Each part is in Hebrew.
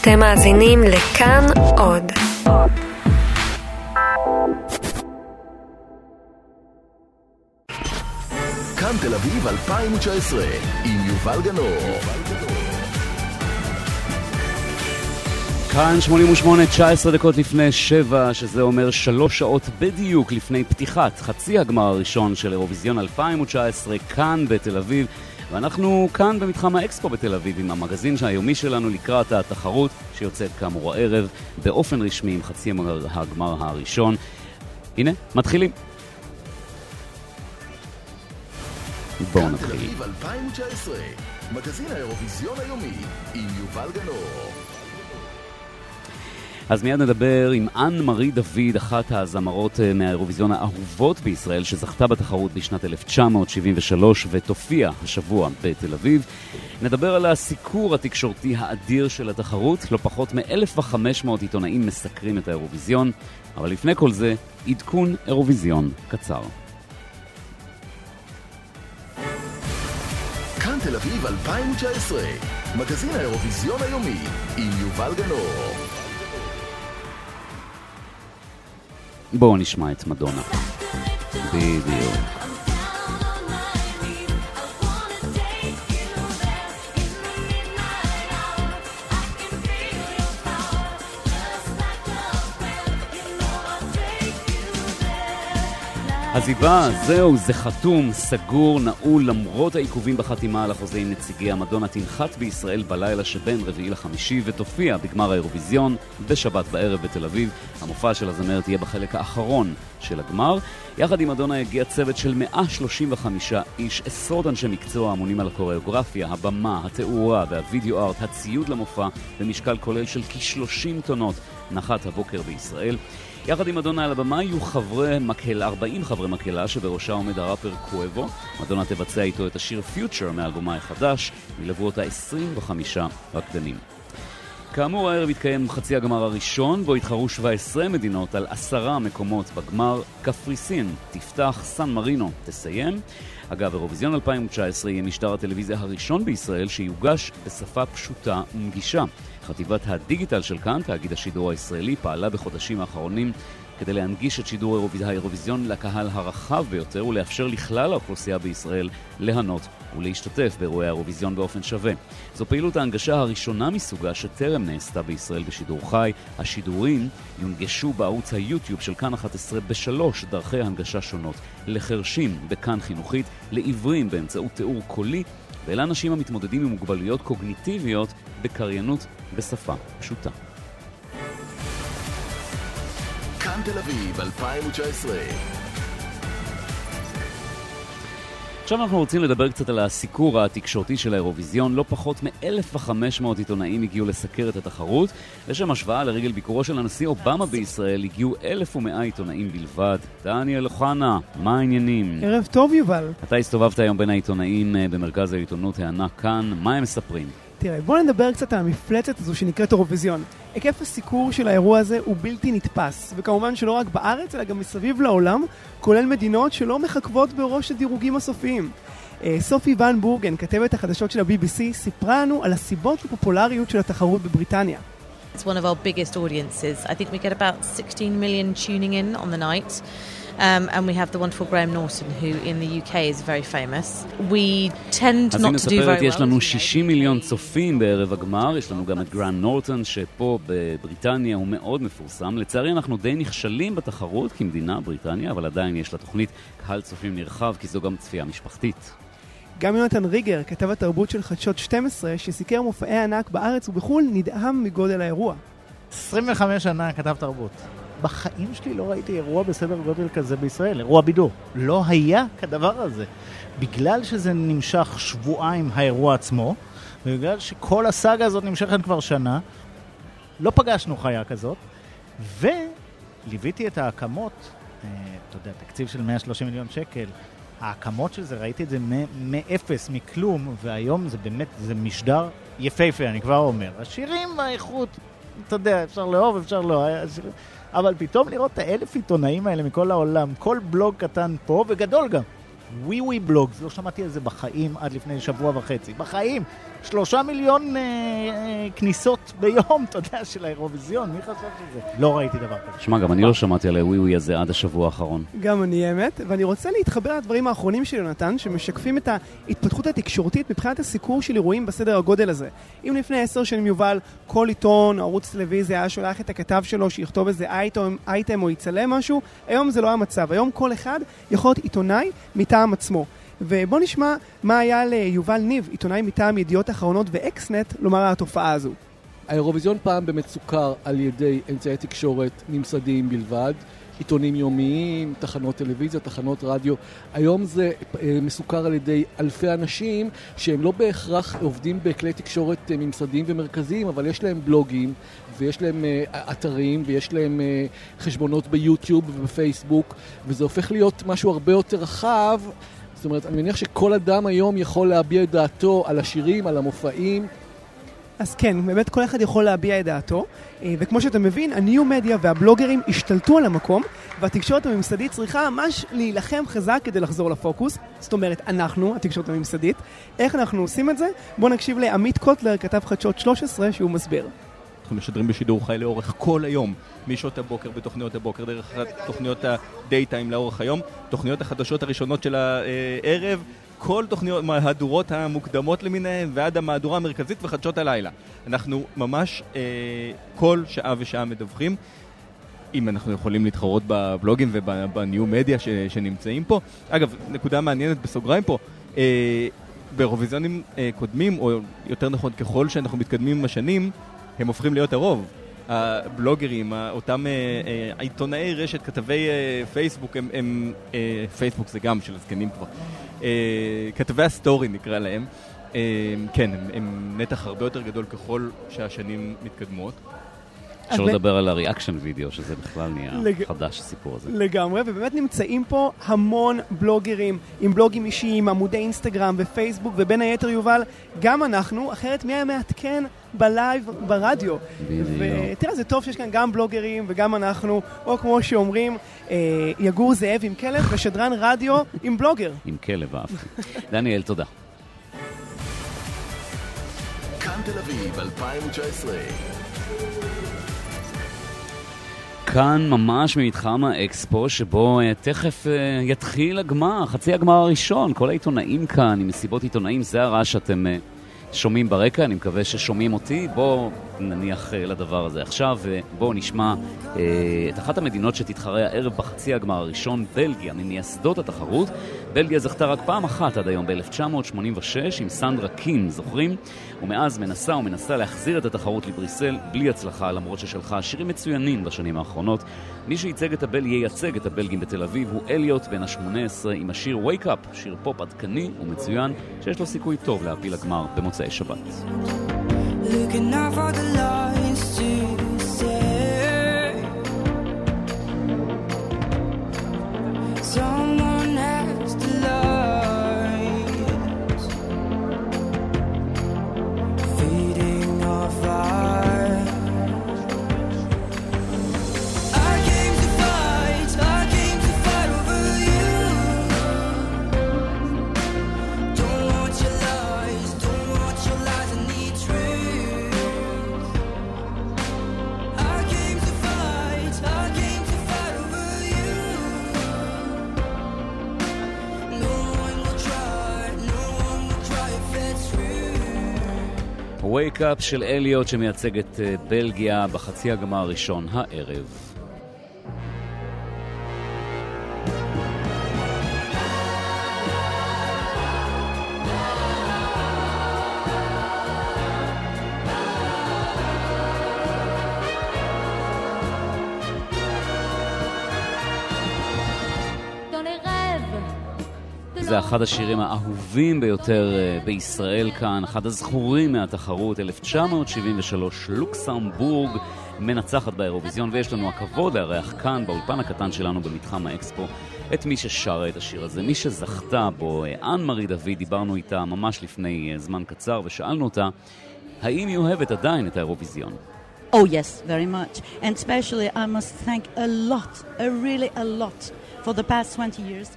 אתם מאזינים לכאן עוד. כאן תל אביב 2019 עם יובל גנור. כאן 88, 19 דקות לפני 7, שזה אומר 3 שעות בדיוק לפני פתיחת חצי הגמר הראשון של אירוויזיון 2019 כאן בתל אביב. ואנחנו כאן במתחם האקספו בתל אביב עם המגזין היומי שלנו לקראת התחרות שיוצאת כאמור הערב באופן רשמי עם חצי הגמר הראשון. הנה, מתחילים. בואו נתחיל. אביב 2019, מגזין האירוויזיון היומי עם יובל גנור. אז מיד נדבר עם אן מארי דוד, אחת הזמרות אה, מהאירוויזיון האהובות בישראל, שזכתה בתחרות בשנת 1973 ותופיע השבוע בתל אביב. נדבר על הסיקור התקשורתי האדיר של התחרות, לא פחות מ-1,500 עיתונאים מסקרים את האירוויזיון, אבל לפני כל זה, עדכון אירוויזיון קצר. כאן תל אביב 2019, מגזין האירוויזיון היומי עם יובל גנור. בואו נשמע את מדונה. בדיוק. עזיבה, זהו, זה חתום, סגור, נעול, למרות העיכובים בחתימה על החוזה עם נציגי המדונה תנחת בישראל בלילה שבין רביעי לחמישי ותופיע בגמר האירוויזיון בשבת בערב בתל אביב. המופע של הזמרת יהיה בחלק האחרון של הגמר. יחד עם מדונה יגיע צוות של 135 איש, עשרות אנשי מקצוע אמונים על הקוריאוגרפיה, הבמה, התאורה והווידאו ארט, הציוד למופע, במשקל כולל של כ-30 טונות, נחת הבוקר בישראל. יחד עם מדונה על הבמה יהיו חברי מקהלה, 40 חברי מקהלה, שבראשה עומד הראפר קואבו. מדונה תבצע איתו את השיר פיוטר מאלבומה החדש, ילוו אותה 25 רקדנים. כאמור, הערב יתקיים חצי הגמר הראשון, בו יתחרו 17 מדינות על עשרה מקומות בגמר. קפריסין תפתח, סן מרינו תסיים. אגב, אירוויזיון 2019 יהיה משטר הטלוויזיה הראשון בישראל שיוגש בשפה פשוטה ונגישה. חטיבת הדיגיטל של כאן, תאגיד השידור הישראלי, פעלה בחודשים האחרונים כדי להנגיש את שידור האירוויז- האירוויזיון לקהל הרחב ביותר ולאפשר לכלל האוכלוסייה בישראל ליהנות ולהשתתף באירועי האירוויזיון באופן שווה. זו פעילות ההנגשה הראשונה מסוגה שטרם נעשתה בישראל בשידור חי. השידורים יונגשו בערוץ היוטיוב של כאן 11 בשלוש דרכי הנגשה שונות. לחרשים בכאן חינוכית, לעיוורים באמצעות תיאור קולי ולאנשים המתמודדים עם מוגבלויות קוגניטיביות בקריינות בשפה פשוטה. כאן תל אביב 2019, עכשיו אנחנו רוצים לדבר קצת על הסיקור התקשורתי של האירוויזיון. לא פחות מ-1,500 עיתונאים הגיעו לסקר את התחרות. לשם השוואה, לרגל ביקורו של הנשיא אובמה בישראל, הגיעו 1,100 עיתונאים בלבד. דניאל אוחנה, מה העניינים? ערב טוב, יובל. אתה הסתובבת היום בין העיתונאים אה, במרכז העיתונות הענק כאן, מה הם מספרים? תראה, בוא נדבר קצת על המפלצת הזו שנקראת אירוויזיון. היקף הסיקור של האירוע הזה הוא בלתי נתפס, וכמובן שלא רק בארץ, אלא גם מסביב לעולם, כולל מדינות שלא מחכבות בראש הדירוגים הסופיים. אה, סופי ון בורגן, כתבת החדשות של ה-BBC, סיפרה לנו על הסיבות לפופולריות של התחרות בבריטניה. It's one of our biggest audiences. I think we get about 16 million tuning in on the night. Um, and we have the wonderful Graham Norton, who in the UK is very famous. We tend not to do very יש well. לנו 60 מיליון צופים בערב הגמר, יש לנו גם את גרנד נורטון, שפה בבריטניה הוא מאוד מפורסם. לצערי אנחנו די נכשלים בתחרות כמדינה, בריטניה, אבל עדיין יש לתוכנית קהל צופים נרחב, כי זו גם צפייה משפחתית. גם יונתן ריגר, כתב התרבות של חדשות 12, שסיקר מופעי ענק בארץ ובחו"ל, נדהם מגודל האירוע. 25 שנה כתב תרבות. בחיים שלי לא ראיתי אירוע בסדר גודל כזה בישראל, אירוע בידור. לא היה כדבר הזה. בגלל שזה נמשך שבועיים האירוע עצמו, ובגלל שכל הסאגה הזאת נמשכת כבר שנה, לא פגשנו חיה כזאת, וליוויתי את ההקמות, אה, אתה יודע, תקציב של 130 מיליון שקל, ההקמות של זה, ראיתי את זה מאפס, מכלום, והיום זה באמת, זה משדר יפהפה, אני כבר אומר. השירים והאיכות, אתה יודע, אפשר לאהוב, אפשר לא, השירים... אבל פתאום לראות את האלף עיתונאים האלה מכל העולם, כל בלוג קטן פה, וגדול גם, ווי ווי בלוגס, לא שמעתי על זה בחיים עד לפני שבוע וחצי. בחיים! שלושה מיליון אה, אה, כניסות ביום, אתה יודע, של האירוויזיון, מי חשב שזה? לא ראיתי דבר כזה. שמע, גם אני לא שמעתי על הווי ווי הזה עד השבוע האחרון. גם אני אמת, ואני רוצה להתחבר לדברים האחרונים של יונתן, שמשקפים את ההתפתחות התקשורתית מבחינת הסיקור של אירועים בסדר הגודל הזה. אם לפני עשר שנים יובל, כל עיתון ערוץ טלוויזיה היה שולח את הכתב שלו שיכתוב איזה אייטם, אייטם או יצלם משהו, היום זה לא המצב. היום כל אחד יכול להיות עיתונאי מטעם עצמו. ובוא נשמע מה היה ליובל ניב, עיתונאי מטעם ידיעות אחרונות ואקסנט, לומר על התופעה הזו. האירוויזיון פעם באמת סוכר על ידי אמצעי תקשורת ממסדיים בלבד, עיתונים יומיים, תחנות טלוויזיה, תחנות רדיו. היום זה אה, מסוכר על ידי אלפי אנשים שהם לא בהכרח עובדים בכלי תקשורת אה, ממסדיים ומרכזיים, אבל יש להם בלוגים ויש להם אה, אתרים ויש להם חשבונות ביוטיוב ובפייסבוק, וזה הופך להיות משהו הרבה יותר רחב. זאת אומרת, אני מניח שכל אדם היום יכול להביע את דעתו על השירים, על המופעים. אז כן, באמת כל אחד יכול להביע את דעתו, אה, וכמו שאתה מבין, הניו-מדיה והבלוגרים השתלטו על המקום, והתקשורת הממסדית צריכה ממש להילחם חזק כדי לחזור לפוקוס. זאת אומרת, אנחנו, התקשורת הממסדית. איך אנחנו עושים את זה? בואו נקשיב לעמית קוטלר, כתב חדשות 13, שהוא מסביר. אנחנו משדרים בשידור חי לאורך כל היום, משעות הבוקר בתוכניות הבוקר, דרך תוכניות הדייטיים לאורך היום, תוכניות החדשות הראשונות של הערב, כל תוכניות, מהדורות המוקדמות למיניהן ועד המהדורה המרכזית וחדשות הלילה. אנחנו ממש אה, כל שעה ושעה מדווחים. אם אנחנו יכולים להתחרות בבלוגים וב new media ש, שנמצאים פה. אגב, נקודה מעניינת בסוגריים פה, אה, באירוויזיונים אה, קודמים, או יותר נכון ככל שאנחנו מתקדמים עם השנים, הם הופכים להיות הרוב. הבלוגרים, אותם אה, אה, עיתונאי רשת, כתבי אה, פייסבוק, הם, הם פייסבוק זה גם של הזקנים כבר, כתבי ה story נקרא להם, כן, הם, הם נתח הרבה יותר גדול ככל שהשנים מתקדמות. אפשר לדבר על ה reaction video, שזה בכלל נהיה לג... חדש, הסיפור הזה. לגמרי, ובאמת נמצאים פה המון בלוגרים עם בלוגים אישיים, עמודי אינסטגרם ופייסבוק, ובין היתר יובל, גם אנחנו, אחרת מי היה מעדכן ב live ברדיו? ותראה, זה טוב שיש כאן גם בלוגרים וגם אנחנו, או כמו שאומרים, אה, יגור זאב עם כלב ושדרן רדיו עם בלוגר. עם כלב, אהבתי. דניאל, תודה. כאן תל אביב 2019 כאן ממש ממתחם האקספו, שבו uh, תכף uh, יתחיל הגמר, חצי הגמר הראשון. כל העיתונאים כאן עם מסיבות עיתונאים, זה הרעש שאתם uh, שומעים ברקע, אני מקווה ששומעים אותי. בואו נניח uh, לדבר הזה עכשיו, ובואו נשמע uh, את אחת המדינות שתתחרה הערב בחצי הגמר הראשון, בלגיה, ממייסדות התחרות. בלגיה זכתה רק פעם אחת עד היום, ב-1986, עם סנדרה קים, זוכרים? ומאז מנסה ומנסה להחזיר את התחרות לבריסל בלי הצלחה, למרות ששלחה שירים מצוינים בשנים האחרונות. מי שייצג את הבל ייצג את הבלגים בתל אביב הוא אליוט בן ה-18 עם השיר Wake Up, שיר פופ עדכני ומצוין, שיש לו סיכוי טוב להפיל לגמר במוצאי שבת. Looking out for the lights Up של אליוט שמייצג את אה, בלגיה בחצי הגמר הראשון הערב. זה אחד השירים האהובים ביותר אה, בישראל כאן, אחד הזכורים מהתחרות, 1973, לוקסמבורג מנצחת באירוויזיון, ויש לנו הכבוד לארח כאן, באולפן הקטן שלנו במתחם האקספו, את מי ששרה את השיר הזה, מי שזכתה בו, אה, אן מארי דוד, דיברנו איתה ממש לפני אה, זמן קצר, ושאלנו אותה, האם היא אוהבת עדיין את האירוויזיון? Oh yes, very much. And especially I must thank a lot, a really a lot, for the past 20 years.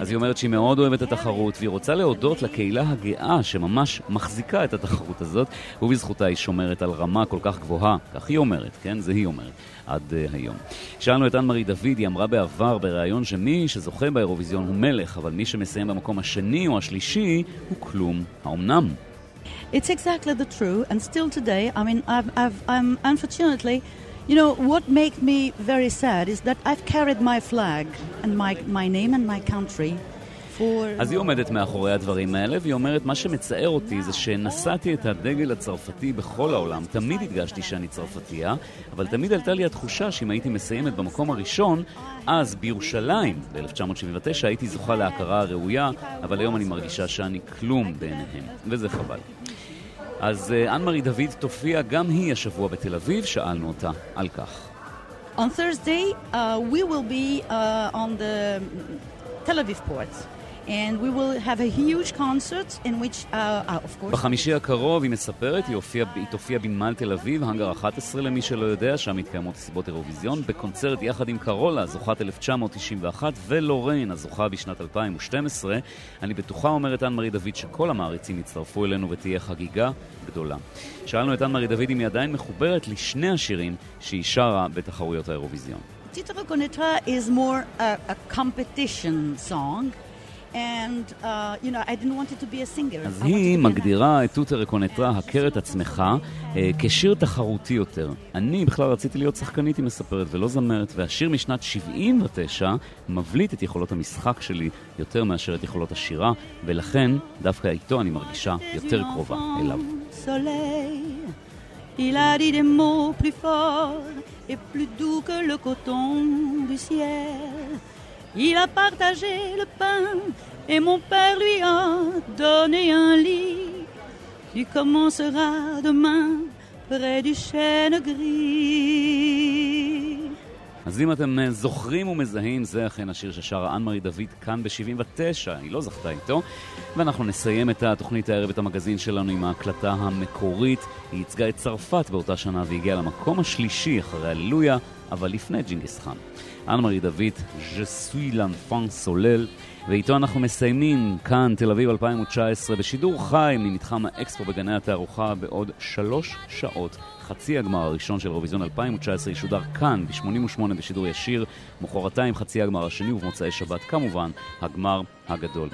אז היא אומרת שהיא מאוד אוהבת את התחרות, והיא רוצה להודות לקהילה הגאה שממש מחזיקה את התחרות הזאת, ובזכותה היא שומרת על רמה כל כך גבוהה, כך היא אומרת, כן? זה היא אומרת, עד uh, היום. שאלנו את אנמרי דוד, היא אמרה בעבר בריאיון שמי שזוכה באירוויזיון הוא מלך, אבל מי שמסיים במקום השני או השלישי הוא כלום. האומנם? It's exactly the true, and still today, I mean, I've, I've, I'm unfortunately, you know, what makes me very sad is that I've carried my flag and my, my name and my country. אז היא עומדת מאחורי הדברים האלה, והיא אומרת, מה שמצער אותי זה שנשאתי את הדגל הצרפתי בכל העולם. תמיד הדגשתי שאני צרפתייה, אבל תמיד עלתה לי התחושה שאם הייתי מסיימת במקום הראשון, אז בירושלים, ב-1979, הייתי זוכה להכרה הראויה, אבל היום אני מרגישה שאני כלום בעיניהם, וזה חבל. אז אה, אנמרי דוד תופיע גם היא השבוע בתל אביב, שאלנו אותה על כך. On Thursday, uh, we will be uh, on the Tel Aviv port. And we will have a huge concert in which, uh, uh, of course... בחמישי הקרוב, היא מספרת, היא, הופיע, היא תופיע בנמל תל אביב, האנגר 11 למי שלא יודע, שם מתקיימות סיבות אירוויזיון, בקונצרט יחד עם קרולה, זוכת 1991, ולוריין, הזוכה בשנת 2012. אני בטוחה, אומרת אנמרי דוד, שכל המעריצים יצטרפו אלינו ותהיה חגיגה גדולה. שאלנו את אנמרי דוד אם היא עדיין מחוברת לשני השירים שהיא שרה בתחרויות האירוויזיון. Tito Reconnaîtra is more a, a competition song. And, uh, you know, I didn't want it to be a singer. אז היא מגדירה את טוטר רקונטרה, הכר את עצמך, אה, כשיר תחרותי יותר. אני בכלל רציתי להיות שחקנית, היא מספרת, ולא זמרת, והשיר משנת 79 מבליט את יכולות המשחק שלי יותר מאשר את יכולות השירה, ולכן דווקא איתו אני מרגישה יותר קרובה אליו. soleil. Il a dit des mots plus forts et plus doux que le coton du ciel. Il a partagé le pain et mon père lui a donné un lit. Tu commenceras demain près du chêne gris. אז אם אתם אה, זוכרים ומזהים, זה אכן השיר ששרה אנמרי דוד כאן ב-79, היא לא זכתה איתו. ואנחנו נסיים את התוכנית הערב, את המגזין שלנו עם ההקלטה המקורית. היא ייצגה את צרפת באותה שנה והגיעה למקום השלישי אחרי הללויה, אבל לפני ג'ינגיס חאן. אנמרי דוד, suis l'enfant סולל, ואיתו אנחנו מסיימים כאן, תל אביב 2019, בשידור חי ממתחם האקספו בגני התערוכה בעוד שלוש שעות. חצי הגמר הראשון של אירוויזיון 2019 ישודר כאן ב-88 בשידור ישיר, מחרתיים חצי הגמר השני ובמוצאי שבת כמובן הגמר הגדול.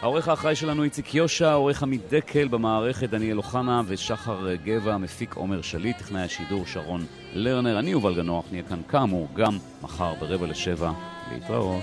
העורך האחראי שלנו איציק יושע, העורך עמית דקל במערכת דניאל אוחנה ושחר גבע, מפיק עומר שליט, טכנאי השידור שרון לרנר, אני יובל גנוח, נהיה כאן כאמור גם מחר ברבע לשבע, להתראות.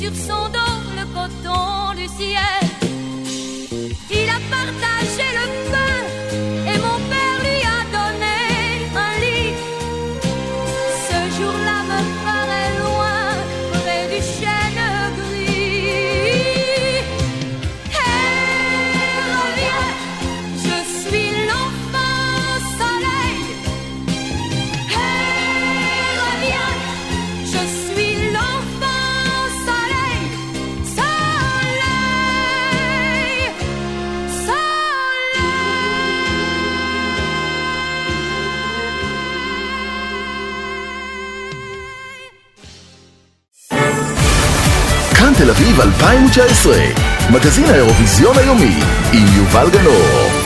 Sur son dos le coton du ciel. Il a partagé 2019, מגזין האירוויזיון היומי, עם יובל גנור.